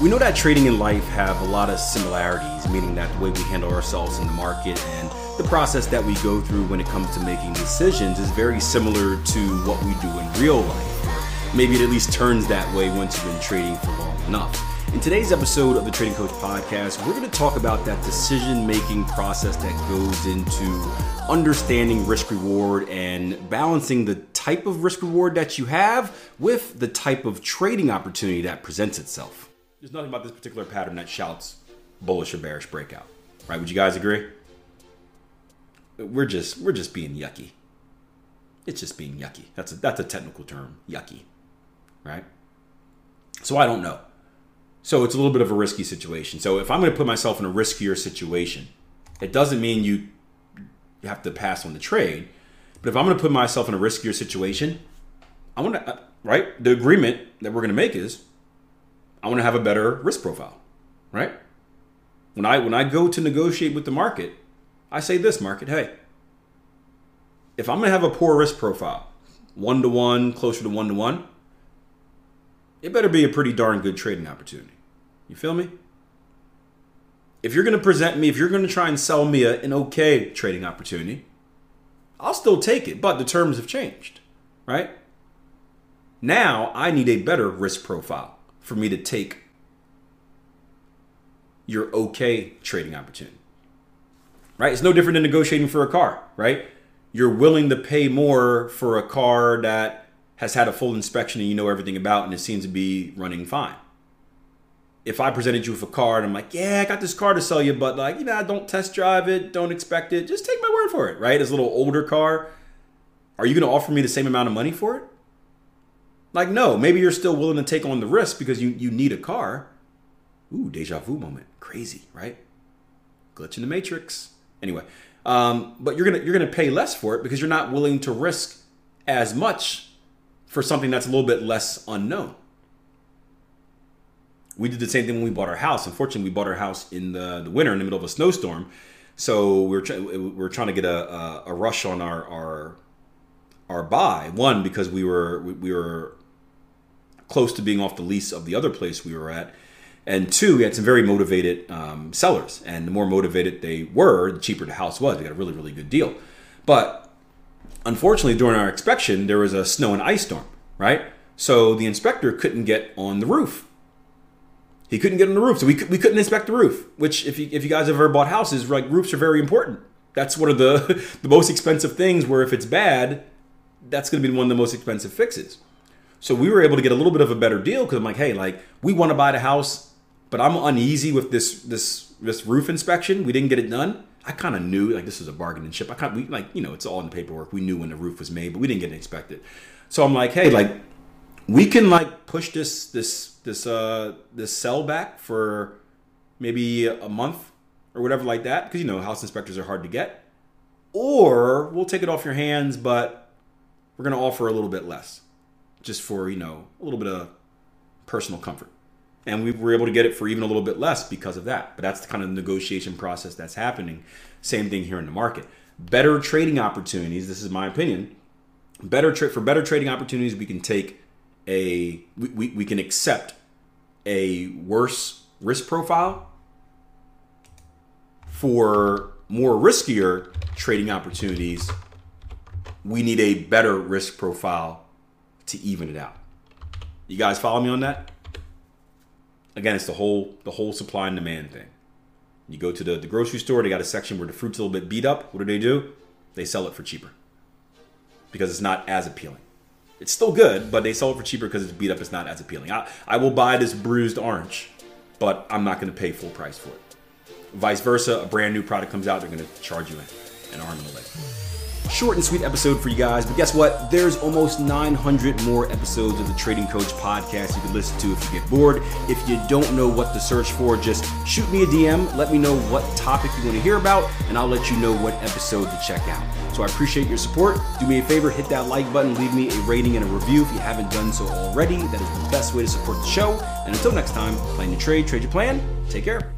We know that trading and life have a lot of similarities, meaning that the way we handle ourselves in the market and the process that we go through when it comes to making decisions is very similar to what we do in real life. Or maybe it at least turns that way once you've been trading for long enough. In today's episode of the Trading Coach Podcast, we're going to talk about that decision making process that goes into understanding risk reward and balancing the type of risk reward that you have with the type of trading opportunity that presents itself there's nothing about this particular pattern that shouts bullish or bearish breakout. Right? Would you guys agree? We're just we're just being yucky. It's just being yucky. That's a, that's a technical term, yucky. Right? So I don't know. So it's a little bit of a risky situation. So if I'm going to put myself in a riskier situation, it doesn't mean you have to pass on the trade. But if I'm going to put myself in a riskier situation, I want to uh, right. The agreement that we're going to make is I want to have a better risk profile, right? When I when I go to negotiate with the market, I say this market, hey, if I'm going to have a poor risk profile, one to one, closer to one to one, it better be a pretty darn good trading opportunity. You feel me? If you're going to present me, if you're going to try and sell me a, an okay trading opportunity, I'll still take it, but the terms have changed, right? Now I need a better risk profile for me to take your okay trading opportunity. Right? It's no different than negotiating for a car, right? You're willing to pay more for a car that has had a full inspection and you know everything about and it seems to be running fine. If I presented you with a car and I'm like, yeah, I got this car to sell you, but like, you know, don't test drive it, don't expect it, just take my word for it, right? It's a little older car. Are you to offer me the same amount of money for it? Like, no, maybe you're still willing to take on the risk because you, you need a car. Ooh, deja vu moment. Crazy, right? Glitch in the matrix. Anyway, um, but you're gonna you're gonna pay less for it because you're not willing to risk as much for something that's a little bit less unknown. We did the same thing when we bought our house. Unfortunately, we bought our house in the, the winter in the middle of a snowstorm. So we are we we're trying to get a, a, a rush on our, our our buy. One because we were we, we were close to being off the lease of the other place we were at. And two, we had some very motivated um, sellers. And the more motivated they were, the cheaper the house was. We got a really, really good deal. But unfortunately, during our inspection, there was a snow and ice storm, right? So the inspector couldn't get on the roof. He couldn't get on the roof, so we, we couldn't inspect the roof. Which, if you, if you guys have ever bought houses, like roofs are very important. That's one of the the most expensive things. Where if it's bad, that's going to be one of the most expensive fixes. So we were able to get a little bit of a better deal because I'm like, hey, like we want to buy the house, but I'm uneasy with this this this roof inspection. We didn't get it done. I kind of knew like this was a bargain and ship. I kind we like you know it's all in the paperwork. We knew when the roof was made, but we didn't get it inspected. So I'm like, hey, like we can like push this this this uh this sell back for maybe a month or whatever like that because you know house inspectors are hard to get, or we'll take it off your hands, but we're gonna offer a little bit less just for you know a little bit of personal comfort. And we were able to get it for even a little bit less because of that. But that's the kind of negotiation process that's happening. Same thing here in the market. Better trading opportunities this is my opinion better tra- for better trading opportunities we can take a we, we, we can accept a worse risk profile for more riskier trading opportunities. We need a better risk profile to even it out. You guys follow me on that? Again, it's the whole the whole supply and demand thing. You go to the, the grocery store, they got a section where the fruit's a little bit beat up. What do they do? They sell it for cheaper. Because it's not as appealing. It's still good, but they sell it for cheaper because it's beat up, it's not as appealing. I, I will buy this bruised orange, but I'm not gonna pay full price for it. Vice versa, a brand new product comes out, they're gonna charge you an arm and a leg. Short and sweet episode for you guys, but guess what? There's almost 900 more episodes of the Trading Coach podcast you can listen to if you get bored. If you don't know what to search for, just shoot me a DM. Let me know what topic you want to hear about, and I'll let you know what episode to check out. So I appreciate your support. Do me a favor, hit that like button, leave me a rating and a review if you haven't done so already. That is the best way to support the show. And until next time, plan your trade, trade your plan. Take care.